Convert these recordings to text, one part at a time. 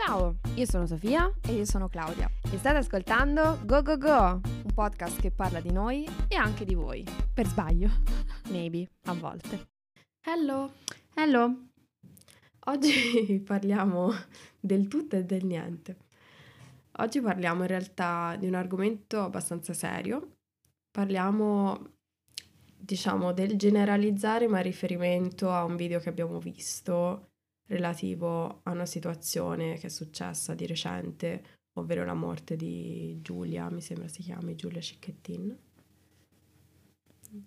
Ciao, io sono Sofia e io sono Claudia. E state ascoltando Go Go Go, un podcast che parla di noi e anche di voi. Per sbaglio. Maybe, a volte. Hello. Hello. Oggi parliamo del tutto e del niente. Oggi parliamo in realtà di un argomento abbastanza serio. Parliamo, diciamo, del generalizzare ma riferimento a un video che abbiamo visto relativo a una situazione che è successa di recente, ovvero la morte di Giulia, mi sembra si chiami Giulia Cicchettin.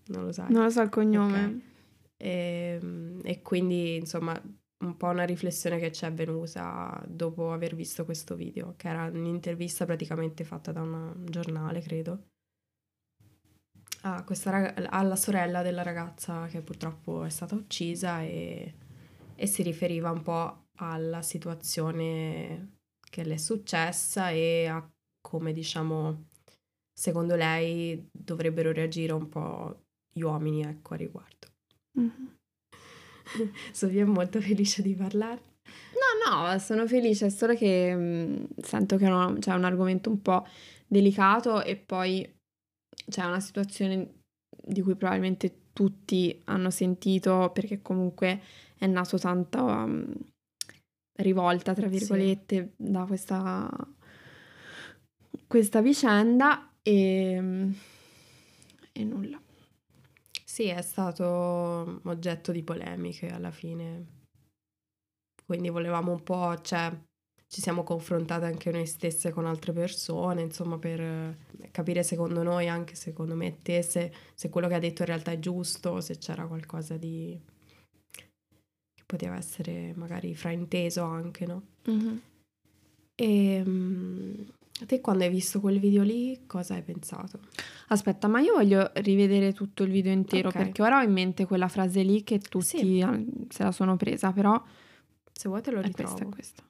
Non lo sai? Non lo so il cognome. Okay. E, ehm, e quindi, insomma, un po' una riflessione che ci è venuta dopo aver visto questo video, che era un'intervista praticamente fatta da un giornale, credo, rag- alla sorella della ragazza che purtroppo è stata uccisa e e si riferiva un po' alla situazione che le è successa e a come diciamo secondo lei dovrebbero reagire un po' gli uomini ecco a riguardo. Mm-hmm. Sofia è molto felice di parlare. No, no, sono felice, è solo che mh, sento che c'è cioè, un argomento un po' delicato e poi c'è una situazione di cui probabilmente tutti hanno sentito perché comunque è nato tanta um, rivolta, tra virgolette, sì. da questa, questa vicenda e, e nulla. Sì, è stato oggetto di polemiche alla fine. Quindi volevamo un po', cioè, ci siamo confrontate anche noi stesse con altre persone, insomma, per capire secondo noi, anche secondo me te, se, se quello che ha detto in realtà è giusto, se c'era qualcosa di poteva essere magari frainteso anche, no? Mm-hmm. E um, te quando hai visto quel video lì cosa hai pensato? Aspetta, ma io voglio rivedere tutto il video intero okay. perché ora ho in mente quella frase lì che tutti sì. se la sono presa, però se vuoi te lo ritrovo. È questa,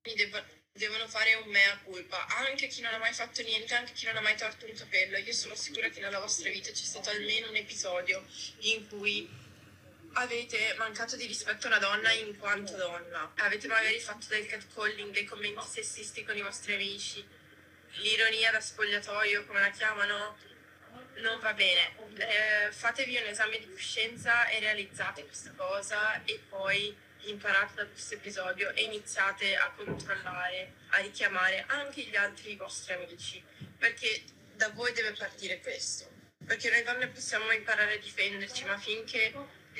è questa. Devono fare un mea culpa, anche chi non ha mai fatto niente, anche chi non ha mai torto un capello. Io sono sicura che nella vostra vita c'è stato almeno un episodio in cui avete mancato di rispetto a una donna in quanto donna, avete magari fatto del catcalling, dei commenti sessisti con i vostri amici, l'ironia da spogliatoio, come la chiamano, non va bene. Eh, fatevi un esame di coscienza e realizzate questa cosa e poi imparate da questo episodio e iniziate a controllare, a richiamare anche gli altri vostri amici, perché da voi deve partire questo. Perché noi donne possiamo imparare a difenderci, ma finché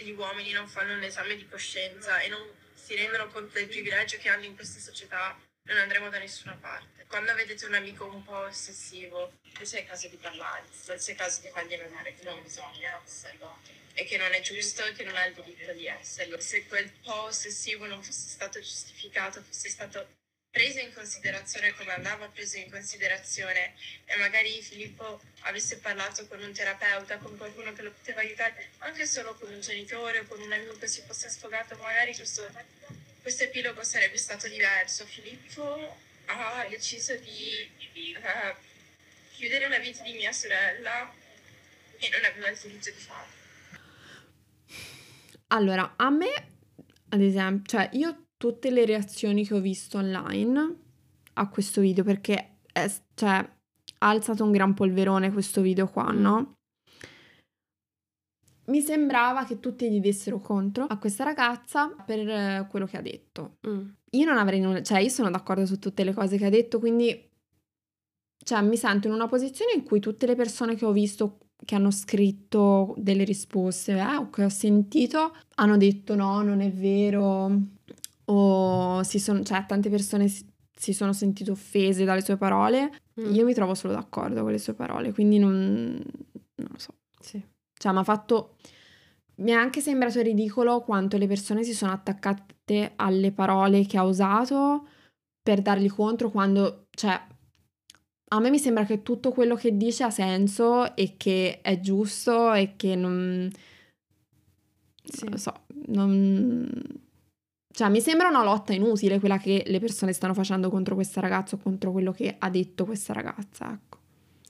gli uomini non fanno un esame di coscienza e non si rendono conto del privilegio che hanno in questa società, non andremo da nessuna parte. Quando vedete un amico un po' ossessivo, forse è caso di parlare, forse è caso di fargli notare che non bisogna esserlo e che non è giusto e che non ha il diritto di esserlo. Se quel po' ossessivo non fosse stato giustificato, fosse stato preso in considerazione come andava preso in considerazione e magari Filippo avesse parlato con un terapeuta, con qualcuno che lo poteva aiutare, anche solo con un genitore o con un amico che si fosse sfogato, magari questo, questo epilogo sarebbe stato diverso. Filippo ha deciso di uh, chiudere la vita di mia sorella e non aveva il diritto di farlo. Allora, a me, ad esempio, cioè io tutte le reazioni che ho visto online a questo video perché è, cioè, ha alzato un gran polverone questo video qua, mm. no? Mi sembrava che tutti gli dessero contro a questa ragazza per quello che ha detto. Mm. Io non avrei nulla, cioè io sono d'accordo su tutte le cose che ha detto, quindi cioè mi sento in una posizione in cui tutte le persone che ho visto che hanno scritto delle risposte, eh, che ho sentito, hanno detto no, non è vero, o si sono, cioè tante persone si, si sono sentite offese dalle sue parole, mm. io mi trovo solo d'accordo con le sue parole, quindi non, non lo so. Sì. Cioè, mi ha fatto... Mi è anche sembrato ridicolo quanto le persone si sono attaccate alle parole che ha usato per dargli contro quando, cioè, a me mi sembra che tutto quello che dice ha senso e che è giusto e che non... Sì. Non lo so, non cioè, mi sembra una lotta inutile quella che le persone stanno facendo contro questa ragazza o contro quello che ha detto questa ragazza, ecco.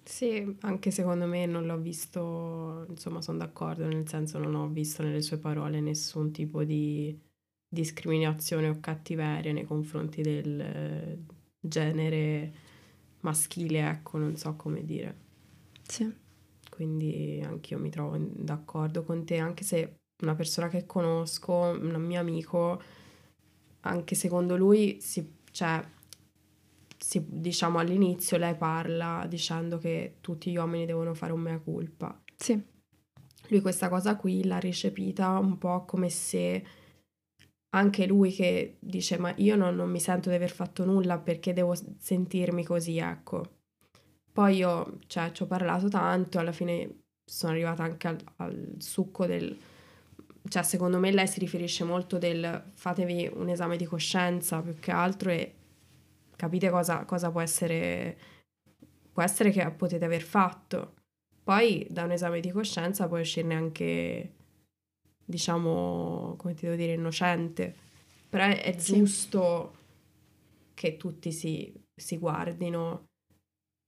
Sì, anche secondo me non l'ho visto, insomma, sono d'accordo, nel senso non ho visto nelle sue parole nessun tipo di, discriminazione o cattiveria nei confronti del eh, genere maschile, ecco, non so come dire. Sì. Quindi anch'io mi trovo d'accordo con te, anche se una persona che conosco, un mio amico, anche secondo lui, si, cioè, si, diciamo all'inizio lei parla dicendo che tutti gli uomini devono fare un mea culpa. Sì. Lui questa cosa qui l'ha recepita un po' come se anche lui che dice ma io non, non mi sento di aver fatto nulla perché devo sentirmi così, ecco. Poi io, cioè, ci ho parlato tanto, alla fine sono arrivata anche al, al succo del... Cioè, secondo me lei si riferisce molto del fatevi un esame di coscienza più che altro e capite cosa, cosa può essere... Può essere che potete aver fatto. Poi da un esame di coscienza puoi uscirne anche diciamo, come ti devo dire, innocente. Però è, sì. giusto che tutti si, si guardino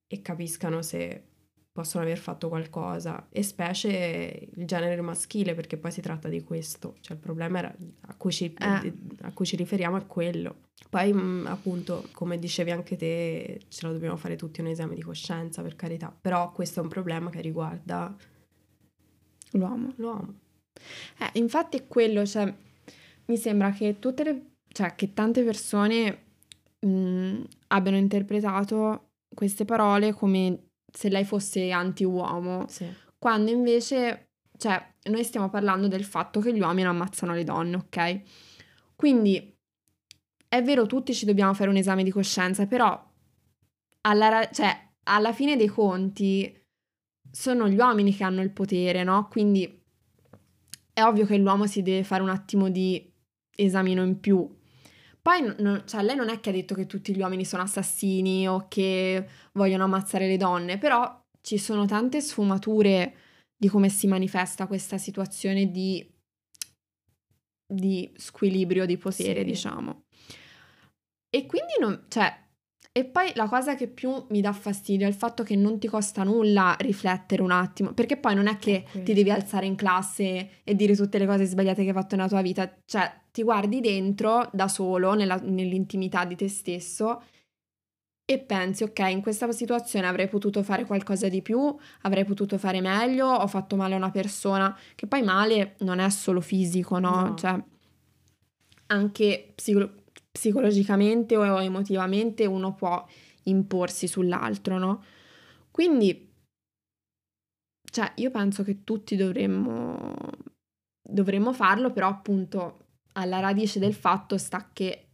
e capiscano se possono aver fatto qualcosa e specie il genere maschile perché poi si tratta di questo cioè il problema era, a, cui ci, eh. a, cui ci, riferiamo è quello poi mh, appunto come dicevi anche te ce lo dobbiamo fare tutti un esame di coscienza per carità però questo è un problema che riguarda l'uomo, l'uomo. Eh, infatti è quello, cioè, mi sembra che tutte le, cioè, che tante persone mh, abbiano interpretato queste parole come se lei fosse anti-uomo, sì. quando invece, cioè, noi stiamo parlando del fatto che gli uomini ammazzano le donne, ok? Quindi è vero, tutti ci dobbiamo fare un esame di coscienza, però alla, cioè, alla fine dei conti sono gli uomini che hanno il potere, no? Quindi è ovvio che l'uomo si deve fare un attimo di esamino in più. Poi no, cioè, lei non è che ha detto che tutti gli uomini sono assassini o che vogliono ammazzare le donne, però ci sono tante sfumature di come si manifesta questa situazione di, di squilibrio di potere, sì. diciamo. E quindi non, cioè, e poi la cosa che più mi dà fastidio è il fatto che non ti costa nulla riflettere un attimo, perché poi non è che ti devi alzare in classe e dire tutte le cose sbagliate che hai fatto nella tua vita, cioè ti guardi dentro da solo, nella, nell'intimità di te stesso e pensi, ok, in questa situazione avrei potuto fare qualcosa di più, avrei potuto fare meglio, ho fatto male a una persona, che poi male non è solo fisico, no? no. Cioè anche psicologico psicologicamente o emotivamente uno può imporsi sull'altro, no? Quindi, cioè, io penso che tutti dovremmo, dovremmo farlo, però appunto alla radice del fatto sta che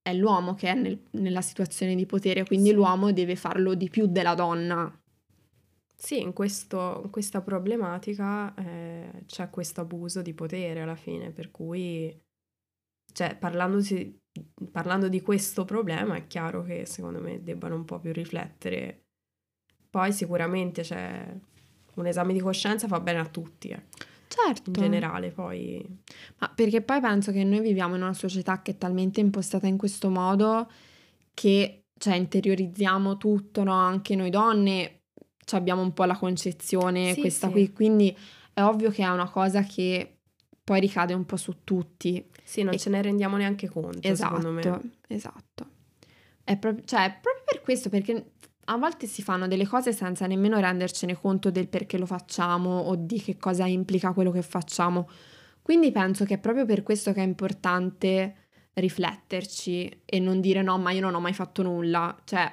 è l'uomo che è nel, nella situazione di potere, quindi sì. l'uomo deve farlo di più della donna. Sì, in, questo, in questa problematica eh, c'è questo abuso di potere alla fine, per cui, cioè, parlandosi parlando di questo problema è chiaro che secondo me debbano un po' più riflettere. Poi sicuramente c'è un esame di coscienza fa bene a tutti, eh. Certo. In generale, poi. Ma perché poi penso che noi viviamo in una società che è talmente impostata in questo modo che, cioè, interiorizziamo tutto, no? Anche noi donne abbiamo un po' la concezione sì, questa sì. qui, quindi è ovvio che è una cosa che poi ricade un po' su tutti. Sì, non e... ce ne rendiamo neanche conto, esatto, secondo me. Esatto. È proprio, cioè, proprio per questo, perché a volte si fanno delle cose senza nemmeno rendercene conto del perché lo facciamo o di che cosa implica quello che facciamo. Quindi penso che è proprio per questo che è importante rifletterci e non dire no, ma io non ho mai fatto nulla. Cioè,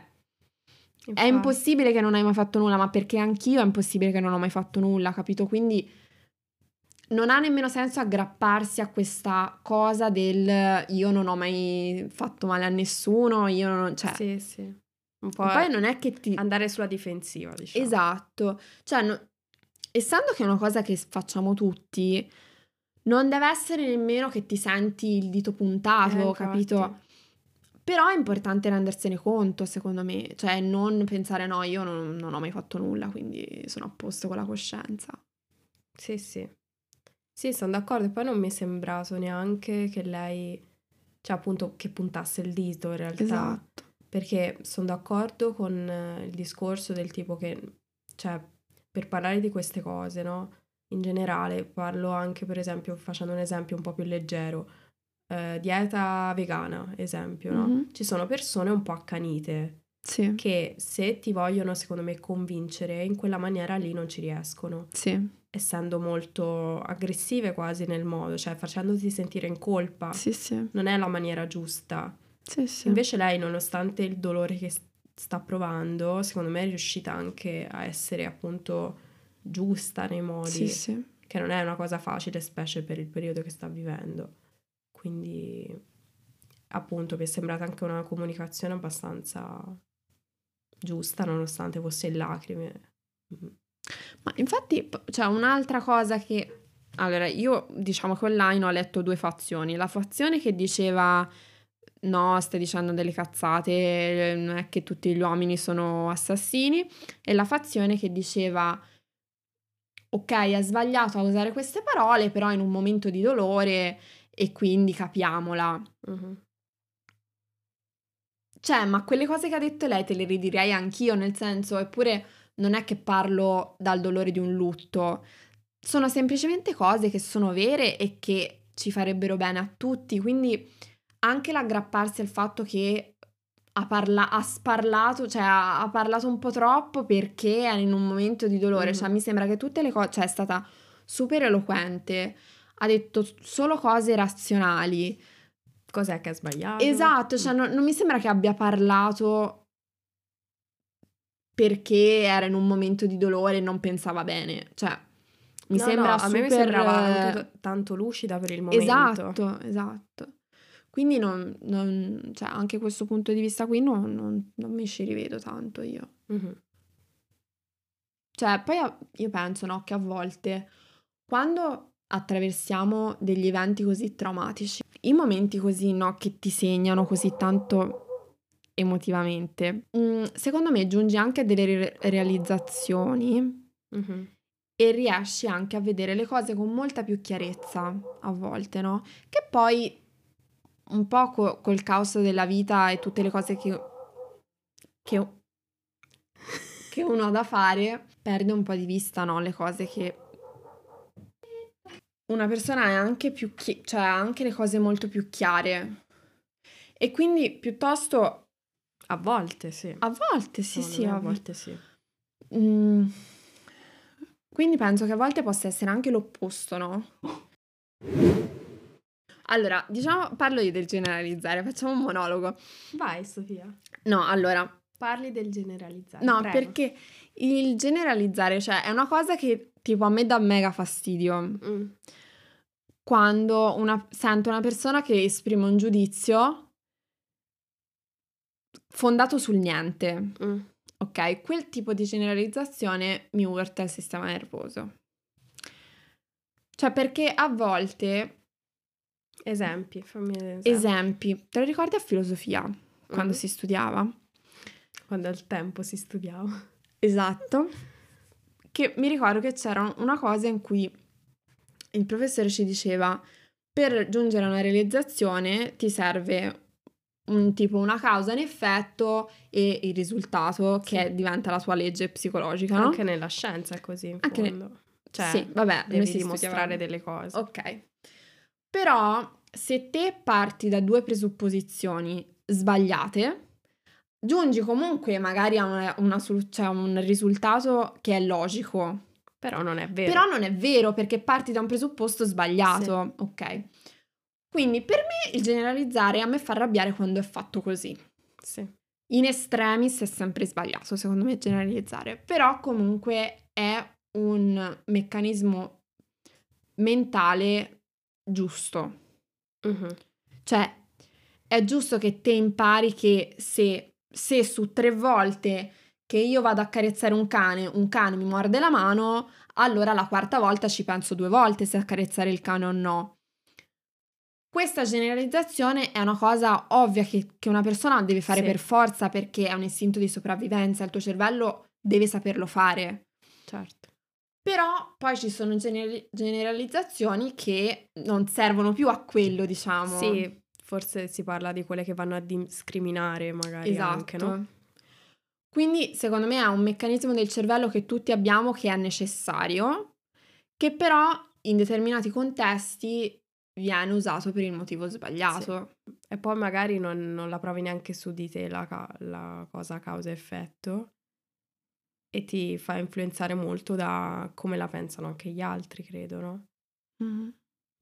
Infatti. è impossibile che non hai mai fatto nulla, ma perché anch'io è impossibile che non ho mai fatto nulla, capito? Quindi non ha nemmeno senso aggrapparsi a questa cosa del io non ho mai fatto male a nessuno, io non... Cioè, sì, sì. Un po' poi non è che ti... Andare sulla difensiva, diciamo. Esatto. Cioè, no... essendo che è una cosa che facciamo tutti, non deve essere nemmeno che ti senti il dito puntato, eh, capito? Però è importante rendersene conto, secondo me. Cioè, non pensare no, io non, non ho mai fatto nulla, quindi sono a posto con la coscienza. Sì, sì. Sì, sono d'accordo. E poi non mi è sembrato neanche che lei, cioè appunto, che puntasse il dito in realtà. Esatto. Perché sono d'accordo con il discorso del tipo che, cioè, per parlare di queste cose, no? In generale, parlo anche, per esempio, facendo un esempio un po' più leggero, eh, dieta vegana, esempio, no? Mm-hmm. Ci sono persone un po' accanite Sì, che se ti vogliono, secondo me, convincere in quella maniera lì non ci riescono, sì, essendo molto aggressive quasi nel modo, cioè facendoti sentire in colpa. sì, sì, Non è la maniera giusta. sì, sì. Invece lei, nonostante il dolore che sta provando, secondo me è riuscita anche a essere appunto giusta nei modi, Sì, sì. che non è una cosa facile, specie per il periodo che sta vivendo. Quindi, appunto, mi è sembrata anche una comunicazione abbastanza giusta, nonostante fosse in lacrime. Ma infatti c'è un'altra cosa che... Allora, io diciamo che online ho letto due fazioni. La fazione che diceva no, stai dicendo delle cazzate, non è che tutti gli uomini sono assassini, e la fazione che diceva ok, è sbagliato a usare queste parole, però in un momento di dolore e quindi capiamola. Mhm. Cioè, ma quelle cose che ha detto lei te le ridirei anch'io, nel senso, eppure non è che parlo dal dolore di un lutto, sono semplicemente cose che sono vere e che ci farebbero bene a tutti, quindi anche l'aggrapparsi al fatto che ha, parla- ha sparlato, cioè ha, ha parlato un po' troppo perché è in un momento di dolore, Mhm. cioè mi sembra che tutte le cose, cioè è stata super eloquente, ha detto solo cose razionali, Cos'è che ha sbagliato? Esatto, cioè non, non mi sembra che abbia parlato perché era in un momento di dolore e non pensava bene. Cioè, mi No, sembra no, a super... me mi sembrava anche t- tanto lucida per il momento. Esatto, esatto. Quindi non, non- cioè, anche questo punto di vista qui non, non- non mi ci rivedo tanto io. Mhm. Cioè, poi io penso, no, che a volte quando attraversiamo degli eventi così traumatici, i momenti così, no, che ti segnano così tanto emotivamente, mm, secondo me giungi anche a delle re- realizzazioni Mhm. e riesci anche a vedere le cose con molta più chiarezza a volte, no? Che poi un po' co- col caos della vita e tutte le cose che, che, che uno ha da fare, perde un po' di vista, no? Le cose che una persona è anche più, chi- cioè ha anche le cose molto più chiare. E quindi piuttosto A volte sì. a volte sì, Secondo sì, a ovvio. volte sì. Mm. Quindi penso che a volte possa essere anche l'opposto, no? Allora, diciamo, parlo io del generalizzare, facciamo un monologo. Vai Sofia. No, allora, Parli del generalizzare. no, prego. perché il generalizzare, cioè, è una cosa che tipo a me dà mega fastidio. Mm. Quando una- sento una persona che esprime un giudizio fondato sul niente. Mm. Ok, quel tipo di generalizzazione mi urta il sistema nervoso. Cioè, perché a volte, Esempi, fammi un esempio. esempi, te lo ricordi a filosofia, quando Mhm. si studiava? Quando al tempo si studiava. Esatto. Che mi ricordo che c'era una cosa in cui il professore ci diceva, per giungere a una realizzazione ti serve un tipo una causa, un effetto e il risultato che Sì. diventa la tua legge psicologica, no? Anche nella scienza è così in Anche ne- fondo. Cioè, sì, vabbè, devi dimostrare studiava- delle cose. Ok. Però se te parti da due presupposizioni sbagliate, giungi comunque magari a una, una cioè un risultato che è logico. Però non è vero. Però non è vero perché parti da un presupposto sbagliato. Ok. Quindi per me il generalizzare a me fa arrabbiare quando è fatto così. Sì. In extremis è sempre sbagliato, secondo me, generalizzare, però comunque è un meccanismo mentale giusto. Mhm. Cioè, è giusto che te impari che se, se su tre volte che io vado a accarezzare un cane, un cane mi morde la mano, allora la quarta volta ci penso due volte se accarezzare il cane o no. Questa generalizzazione è una cosa ovvia che, che una persona deve fare Sì. per forza perché è un istinto di sopravvivenza, il tuo cervello deve saperlo fare. Certo. Però poi ci sono generi- generalizzazioni che non servono più a quello, diciamo. Sì, forse si parla di quelle che vanno a discriminare magari esatto. anche, no? Quindi, secondo me, è un meccanismo del cervello che tutti abbiamo che è necessario, che però in determinati contesti viene usato per il motivo sbagliato. Sì. E poi magari non, non, la provi neanche su di te la, la cosa causa-effetto e ti fa influenzare molto da come la pensano anche gli altri, credo, no? Mm-hmm.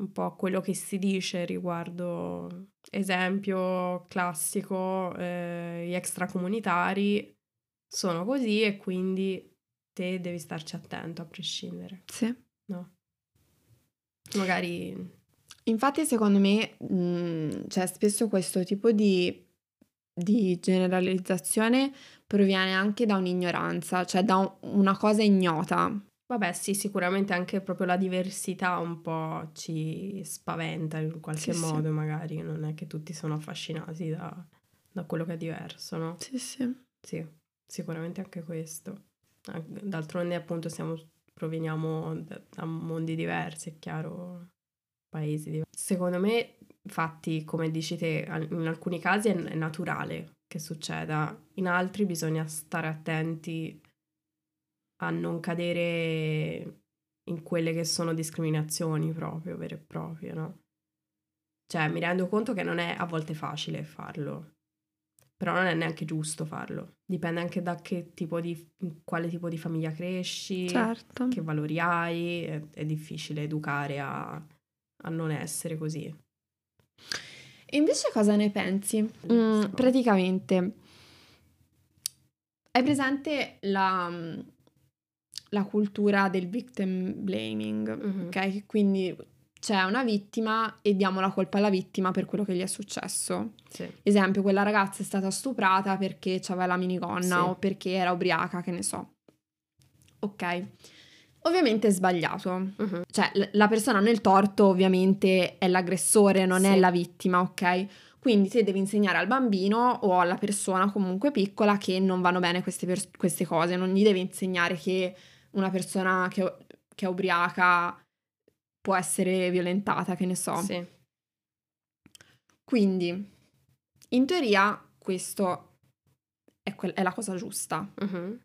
Un po' quello che si dice riguardo, esempio classico, eh, gli extracomunitari sono così e quindi te devi starci attento a prescindere. Sì. No? Magari... Infatti secondo me mh, mhmm, c'è spesso questo tipo di, di generalizzazione proviene anche da un'ignoranza, cioè da un, una cosa ignota. Vabbè, sì, sicuramente anche proprio la diversità un po' ci spaventa in qualche sì, modo, sì. magari non è che tutti sono affascinati da, da, quello che è diverso, no? Sì, sì. Sì, sicuramente anche questo. D'altronde appunto siamo, proveniamo da, da mondi diversi, è chiaro, paesi diversi. Secondo me, infatti, come dici te, in alcuni casi è, è naturale che succeda, in altri bisogna stare attenti a non cadere in quelle che sono discriminazioni proprio, vere e proprie, no? Cioè, mi rendo conto che non è a volte facile farlo, però non è neanche giusto farlo. Dipende anche da che tipo di, quale tipo di famiglia cresci, certo. che valori hai, è, è difficile educare a, a, non essere così. E invece cosa ne pensi? Mm, praticamente, hai presente la la cultura del victim blaming, mm-hmm. ok? Quindi c'è una vittima e diamo la colpa alla vittima per quello che gli è successo. Sì. Esempio, quella ragazza è stata stuprata perché aveva la minigonna sì. o perché era ubriaca, che ne so. Ok. Ovviamente è sbagliato. Uh-huh. Cioè, l- la persona nel torto ovviamente è l'aggressore, non sì. è la vittima, ok? Quindi te devi insegnare al bambino o alla persona comunque piccola che non vanno bene queste, pers- queste cose, non gli devi insegnare che una persona che, che è ubriaca può essere violentata, che ne so. Sì. Quindi, in teoria, questo è, que- è la cosa giusta. Uh-huh.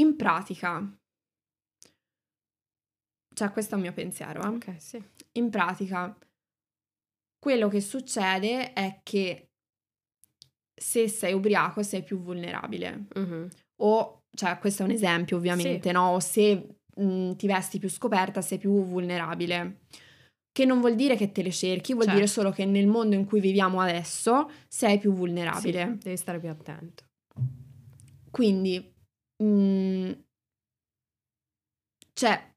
In pratica, cioè questo è il mio pensiero. Eh? Ok, sì. In pratica, quello che succede è che se sei ubriaco sei più vulnerabile. Uh-huh. O cioè questo è un esempio ovviamente, sì. no? O se mh, ti vesti più scoperta sei più vulnerabile. Che non vuol dire che te le cerchi, vuol certo. dire solo che nel mondo in cui viviamo adesso sei più vulnerabile. Sì, devi stare più attento. Quindi, mh, cioè,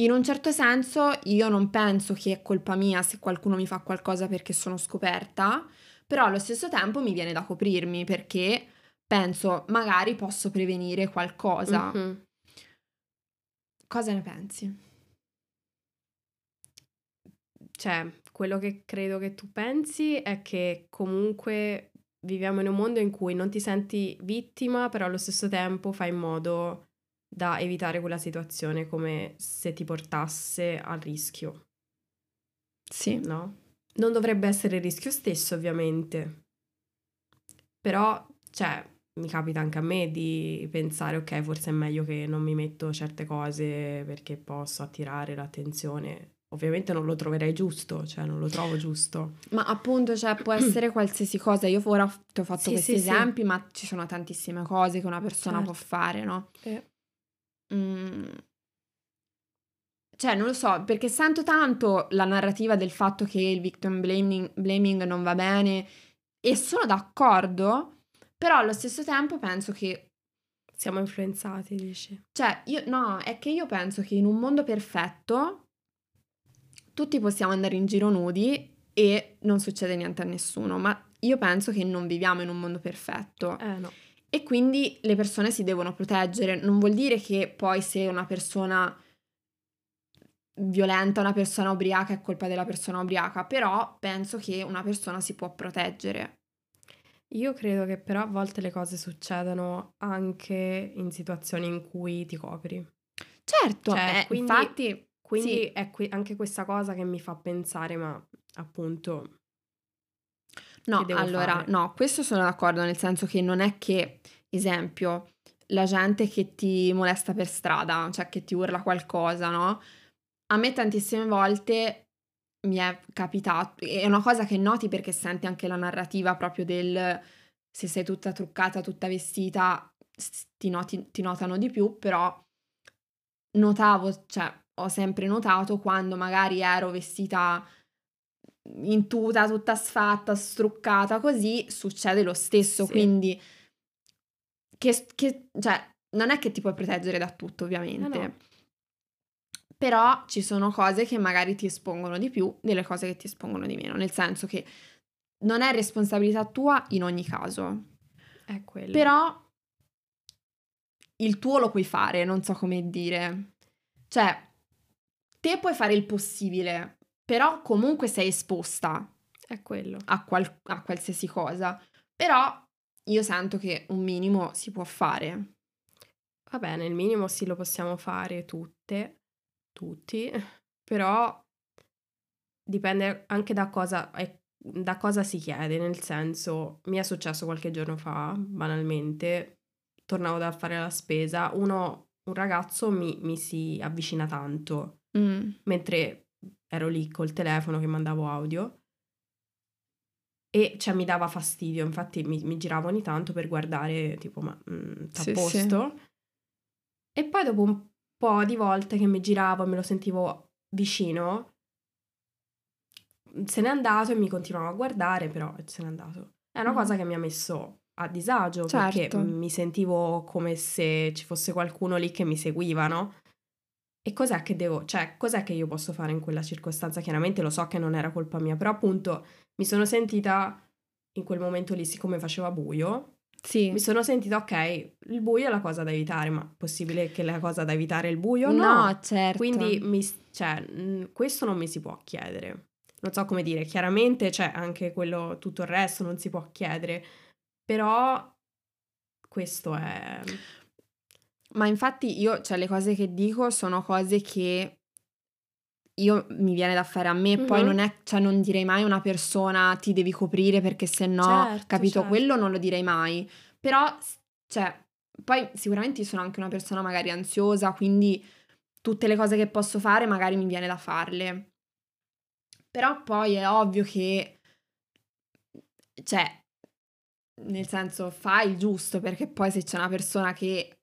in un certo senso io non penso che è colpa mia se qualcuno mi fa qualcosa perché sono scoperta, però allo stesso tempo mi viene da coprirmi perché penso magari posso prevenire qualcosa. Mm-hmm. Cosa ne pensi? Cioè, quello che credo che tu pensi è che comunque viviamo in un mondo in cui non ti senti vittima, però allo stesso tempo fai in modo da evitare quella situazione come se ti portasse al rischio. Sì. No? Non dovrebbe essere il rischio stesso, ovviamente. Però, cioè, mi capita anche a me di pensare ok forse è meglio che non mi metto certe cose perché posso attirare l'attenzione ovviamente non lo troverei giusto cioè non lo trovo giusto ma appunto cioè può essere qualsiasi cosa io ora ti ho fatto sì, questi sì, esempi sì. ma ci sono tantissime cose che una persona certo. può fare no? Eh. Mm. Cioè, non lo so, perché sento tanto la narrativa del fatto che il victim blaming, blaming non va bene e sono d'accordo, però allo stesso tempo penso che siamo influenzati, dici. Cioè, io no, è che io penso che in un mondo perfetto tutti possiamo andare in giro nudi e non succede niente a nessuno, ma io penso che non viviamo in un mondo perfetto. Eh no. E quindi le persone si devono proteggere. Non vuol dire che poi se una persona violenta una persona ubriaca è colpa della persona ubriaca, però penso che una persona si può proteggere. Io credo che però a volte le cose succedano anche in situazioni in cui ti copri. Certo, cioè, eh, quindi, infatti... Quindi sì. è qui anche questa cosa che mi fa pensare, ma appunto... No, allora, fare? no, questo sono d'accordo, nel senso che non è che, esempio, la gente che ti molesta per strada, cioè che ti urla qualcosa, no? A me tantissime volte mi è capitato, è una cosa che noti perché senti anche la narrativa proprio del se sei tutta truccata, tutta vestita, ti, noti, ti notano di più, però notavo, cioè ho sempre notato quando magari ero vestita in tuta, tutta sfatta, struccata, così succede lo stesso, sì. quindi che, che, cioè, non è che ti puoi proteggere da tutto, ovviamente. No. Però ci sono cose che magari ti espongono di più delle cose che ti espongono di meno, nel senso che non è responsabilità tua in ogni caso. È quello. Però il tuo lo puoi fare, non so come dire. Cioè, te puoi fare il possibile, però comunque sei esposta. È quello. A, qual- a qualsiasi cosa. Però io sento che un minimo si può fare. Va bene, il minimo sì lo possiamo fare tutte tutti, però dipende anche da cosa, da cosa si chiede, nel senso, mi è successo qualche giorno fa, banalmente, tornavo da fare la spesa, uno, un ragazzo mi, mi si avvicina tanto, mm. mentre ero lì col telefono che mandavo audio e cioè mi dava fastidio, infatti mi, mi giravo ogni tanto per guardare tipo ma mm, sì, posto. Sì. E poi dopo un po' di volte che mi giravo e me lo sentivo vicino, se n'è andato e mi continuavo a guardare, però se n'è andato. È una mm. cosa che mi ha messo a disagio certo. perché mi sentivo come se ci fosse qualcuno lì che mi seguiva, no? E cos'è che devo, cioè, cos'è che io posso fare in quella circostanza? Chiaramente lo so che non era colpa mia, però appunto mi sono sentita in quel momento lì, siccome faceva buio, sì. Mi sono sentita, ok, il buio è la cosa da evitare, ma è possibile che la cosa da evitare è il buio? No, no certo. Quindi mi, cioè, questo non mi si può chiedere. Non so come dire, chiaramente c'è anche quello, tutto il resto non si può chiedere, però questo è... Ma infatti io, cioè le cose che dico sono cose che io mi viene da fare a me, mm-hmm. poi non è, cioè non direi mai a una persona ti devi coprire perché se no, certo, capito, certo. quello non lo direi mai. Però, cioè, poi sicuramente io sono anche una persona magari ansiosa, quindi tutte le cose che posso fare magari mi viene da farle. Però poi è ovvio che, cioè, nel senso, fai il giusto perché poi se c'è una persona che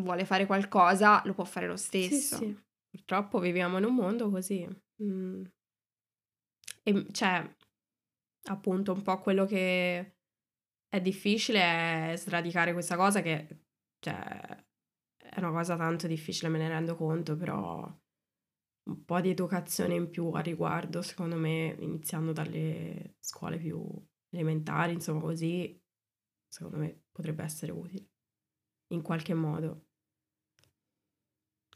vuole fare qualcosa, lo può fare lo stesso. Sì, sì. Purtroppo viviamo in un mondo così. Mm. E cioè, appunto, un po' quello che è difficile è sradicare questa cosa che, cioè, è una cosa tanto difficile, me ne rendo conto, però un po' di educazione in più a riguardo, secondo me, iniziando dalle scuole più elementari, insomma, così, secondo me potrebbe essere utile in qualche modo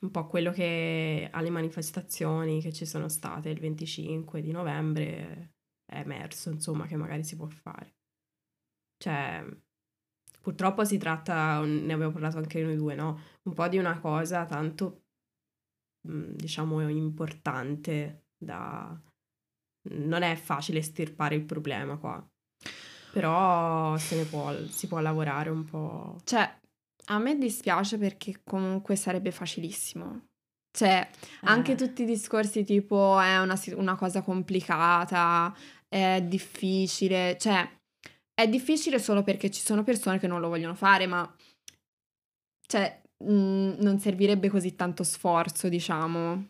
un po' quello che alle manifestazioni che ci sono state il 25 di novembre è emerso, insomma, che magari si può fare. Cioè, purtroppo si tratta, ne abbiamo parlato anche noi due, no? Un po' di una cosa tanto, mm, diciamo, importante da... Non è facile estirpare il problema qua. Però se ne può, si può lavorare un po'. Cioè, a me dispiace perché comunque sarebbe facilissimo. Cioè, eh. anche tutti i discorsi tipo è una, una cosa complicata, è difficile, cioè è difficile solo perché ci sono persone che non lo vogliono fare, ma cioè mh, mm, non servirebbe così tanto sforzo, diciamo.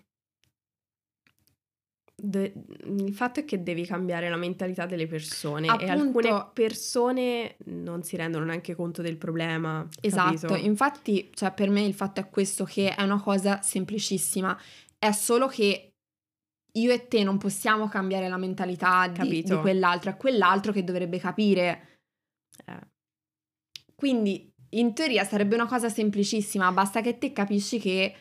De- il fatto è che devi cambiare la mentalità delle persone Appunto, e alcune persone non si rendono neanche conto del problema. Esatto, capito? infatti, cioè, per me il fatto è questo che è una cosa semplicissima, è solo che io e te non possiamo cambiare la mentalità di, di quell'altro, è quell'altro che dovrebbe capire. Eh. Quindi, in teoria sarebbe una cosa semplicissima, basta che te capisci che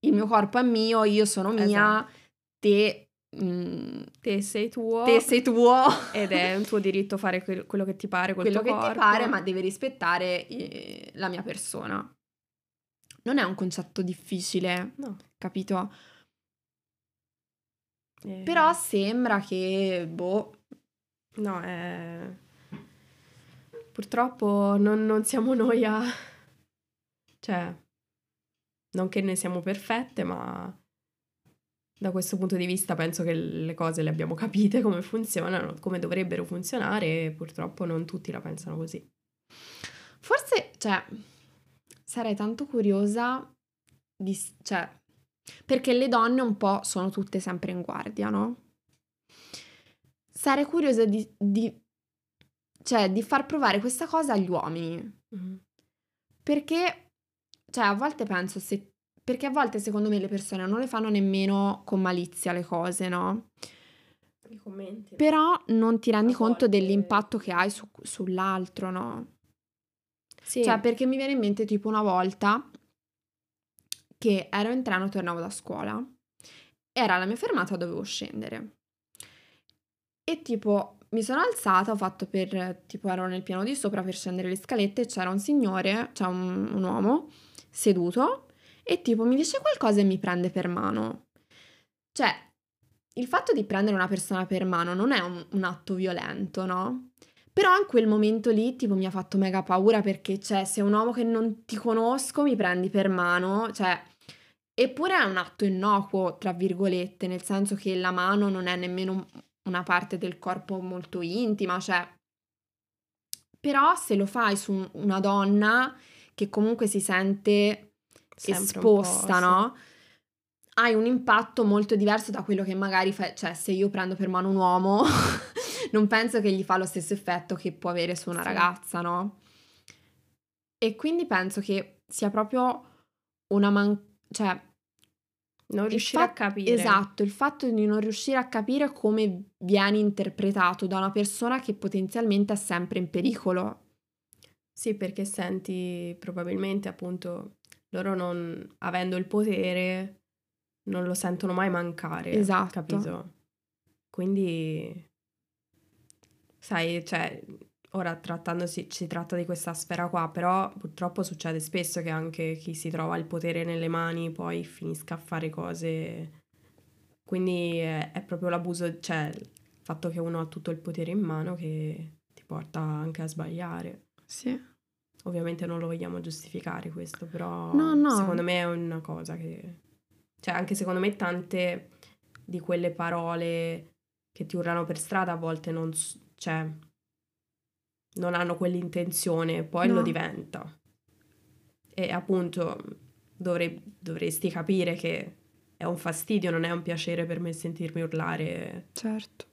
il mio corpo è mio, io sono mia. Esatto te, mm, te sei tuo. Te sei tuo. Ed è un tuo diritto fare que- quello che ti pare col quello che corpo. ti pare, ma devi rispettare eh, la mia persona. Non è un concetto difficile, no. capito? Eh. Però sembra che, boh... No, è... Purtroppo non, non siamo noi a... Cioè, non che noi siamo perfette, ma da questo punto di vista penso che le cose le abbiamo capite come funzionano, come dovrebbero funzionare e purtroppo non tutti la pensano così. Forse, cioè, sarei tanto curiosa di... cioè, perché le donne un po' sono tutte sempre in guardia, no? Sarei curiosa di, di cioè, di far provare questa cosa agli uomini. Mm-hmm. Perché, cioè, a volte penso se... Perché a volte, secondo me, le persone non le fanno nemmeno con malizia le cose, no? I commenti. Però non ti rendi conto volte... dell'impatto che hai su, sull'altro, no? Sì. Cioè, perché mi viene in mente tipo una volta che ero in treno, tornavo da scuola, era la mia fermata, dovevo scendere. E tipo mi sono alzata, ho fatto per, tipo ero nel piano di sopra per scendere le scalette e c'era un signore, cioè un, un uomo, seduto e tipo mi dice qualcosa e mi prende per mano. Cioè, il fatto di prendere una persona per mano non è un, un atto violento, no? Però in quel momento lì, tipo, mi ha fatto mega paura perché, cioè, se un uomo che non ti conosco mi prendi per mano, cioè, eppure è un atto innocuo, tra virgolette, nel senso che la mano non è nemmeno una parte del corpo molto intima, cioè... Però se lo fai su una donna che comunque si sente Esposta, no? Hai un impatto molto diverso da quello che magari fai, cioè se io prendo per mano un uomo non penso che gli fa lo stesso effetto che può avere su una sì. ragazza, no? E quindi penso che sia proprio una man... cioè non riuscire fa- a capire. Esatto, il fatto di non riuscire a capire come vieni interpretato da una persona che potenzialmente è sempre in pericolo. Sì, perché senti probabilmente appunto loro non avendo il potere non lo sentono mai mancare. Esatto. Capito? Quindi sai, cioè, ora trattandosi, si tratta di questa sfera qua, però purtroppo succede spesso che anche chi si trova il potere nelle mani poi finisca a fare cose. Quindi è, è proprio l'abuso, cioè il fatto che uno ha tutto il potere in mano che ti porta anche a sbagliare. Sì. Ovviamente non lo vogliamo giustificare questo, però no, no. secondo me è una cosa che... Cioè anche secondo me tante di quelle parole che ti urlano per strada a volte non, cioè, non hanno quell'intenzione, poi no. lo diventa. E appunto dovrei, dovresti capire che è un fastidio, non è un piacere per me sentirmi urlare. Certo.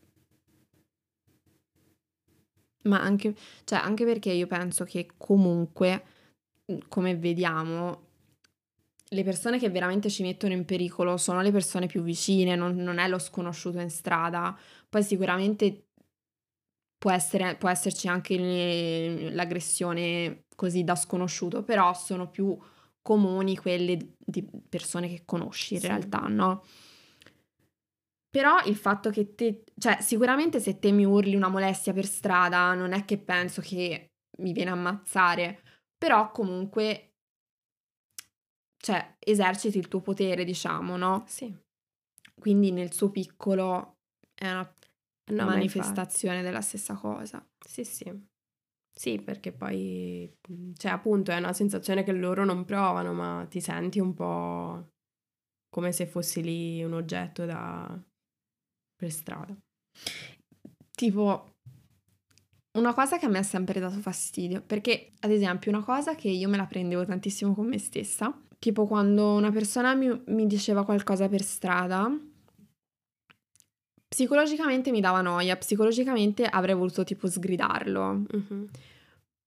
Ma anche, cioè, anche perché io penso che comunque, come vediamo, le persone che veramente ci mettono in pericolo sono le persone più vicine, non, non è lo sconosciuto in strada. Poi sicuramente può, essere, può esserci anche l'aggressione così da sconosciuto, però sono più comuni quelle di persone che conosci in sì. realtà, no? Però il fatto che te, cioè sicuramente se te mi urli una molestia per strada, non è che penso che mi viene a ammazzare, però comunque, cioè, eserciti il tuo potere, diciamo, no? Sì. Quindi nel suo piccolo è una no, manifestazione della stessa cosa. Sì, sì. Sì, perché poi, cioè appunto è una sensazione che loro non provano, ma ti senti un po' come se fossi lì un oggetto da... per strada. Tipo, una cosa che a me ha sempre dato fastidio, perché ad esempio una cosa che io me la prendevo tantissimo con me stessa, tipo quando una persona mi, mi diceva qualcosa per strada, Psicologicamente mi dava noia, psicologicamente avrei voluto tipo sgridarlo. Mm-hmm.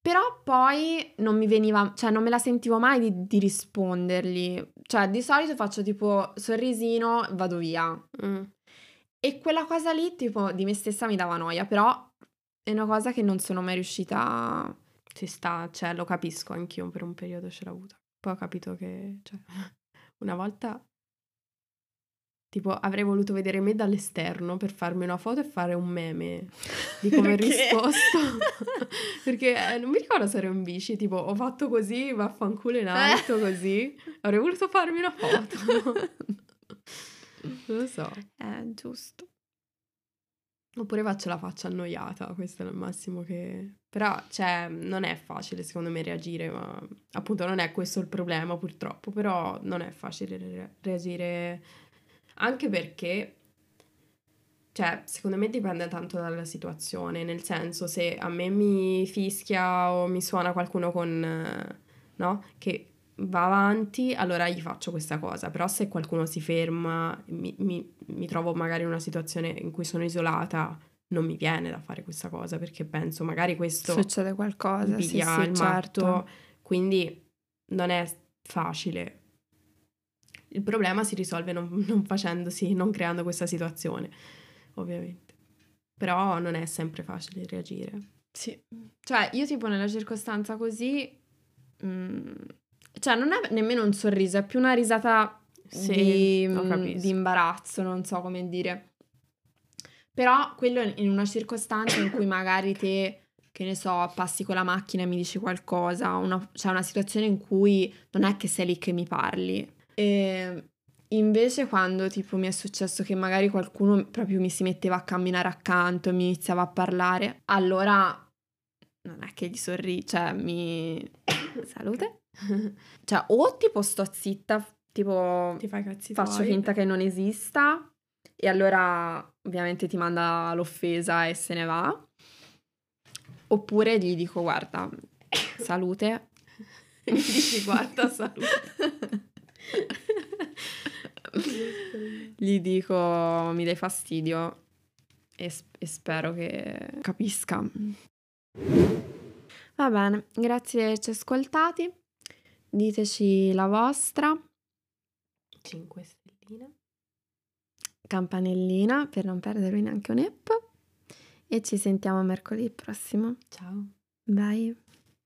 Però poi non mi veniva, cioè non me la sentivo mai di, di rispondergli. Cioè di solito faccio tipo sorrisino, vado via. Mm. E quella cosa lì tipo di me stessa mi dava noia, però è una cosa che non sono mai riuscita a... Ci sta, cioè lo capisco anch'io per un periodo ce l'ho avuta. Poi ho capito che, cioè, una volta Tipo, avrei voluto vedere me dall'esterno per farmi una foto e fare un meme di come ho risposto. Perché eh, non mi ricordo se ero in bici, tipo, ho fatto così, vaffanculo in alto, così. Avrei voluto farmi una foto. lo so. Eh, giusto. Oppure faccio la faccia annoiata, questo è il massimo che... Però, cioè, non è facile secondo me reagire, ma appunto non è questo il problema purtroppo, però non è facile re- reagire Anche perché cioè, secondo me dipende tanto dalla situazione, nel senso se a me mi fischia o mi suona qualcuno con, no? Che va avanti, allora gli faccio questa cosa, però se qualcuno si ferma, mi, mi, mi trovo magari in una situazione in cui sono isolata, non mi viene da fare questa cosa perché penso magari questo succede qualcosa, sì, sì, il certo. matto, quindi non è facile. Il problema si risolve non, non facendosi, non creando questa situazione ovviamente. Però non è sempre facile reagire. Sì. Cioè, io tipo nella circostanza così... Mm, cioè, non è nemmeno un sorriso, è più una risata sì, di, mm, di imbarazzo, non so come dire. Però quello in una circostanza in cui magari te che ne so, passi con la macchina e mi dici qualcosa, una, c'è una situazione in cui non è che sei lì che mi parli. E Invece quando tipo mi è successo che magari qualcuno proprio mi si metteva a camminare accanto e mi iniziava a parlare, allora non è che gli sorridi, cioè mi... Salute? cioè o tipo sto zitta, tipo ti fai cazzi faccio tuoi. finta che non esista e allora ovviamente ti manda l'offesa e se ne va. Oppure gli dico guarda, salute. Mi dici guarda, salute. Gli dico mi dai fastidio e, e spero che capisca. Va bene, grazie di averci ascoltati. Diteci la vostra. 5 stelline. Campanellina per non perdervi neanche un app. E ci sentiamo mercoledì prossimo. Ciao. Bye.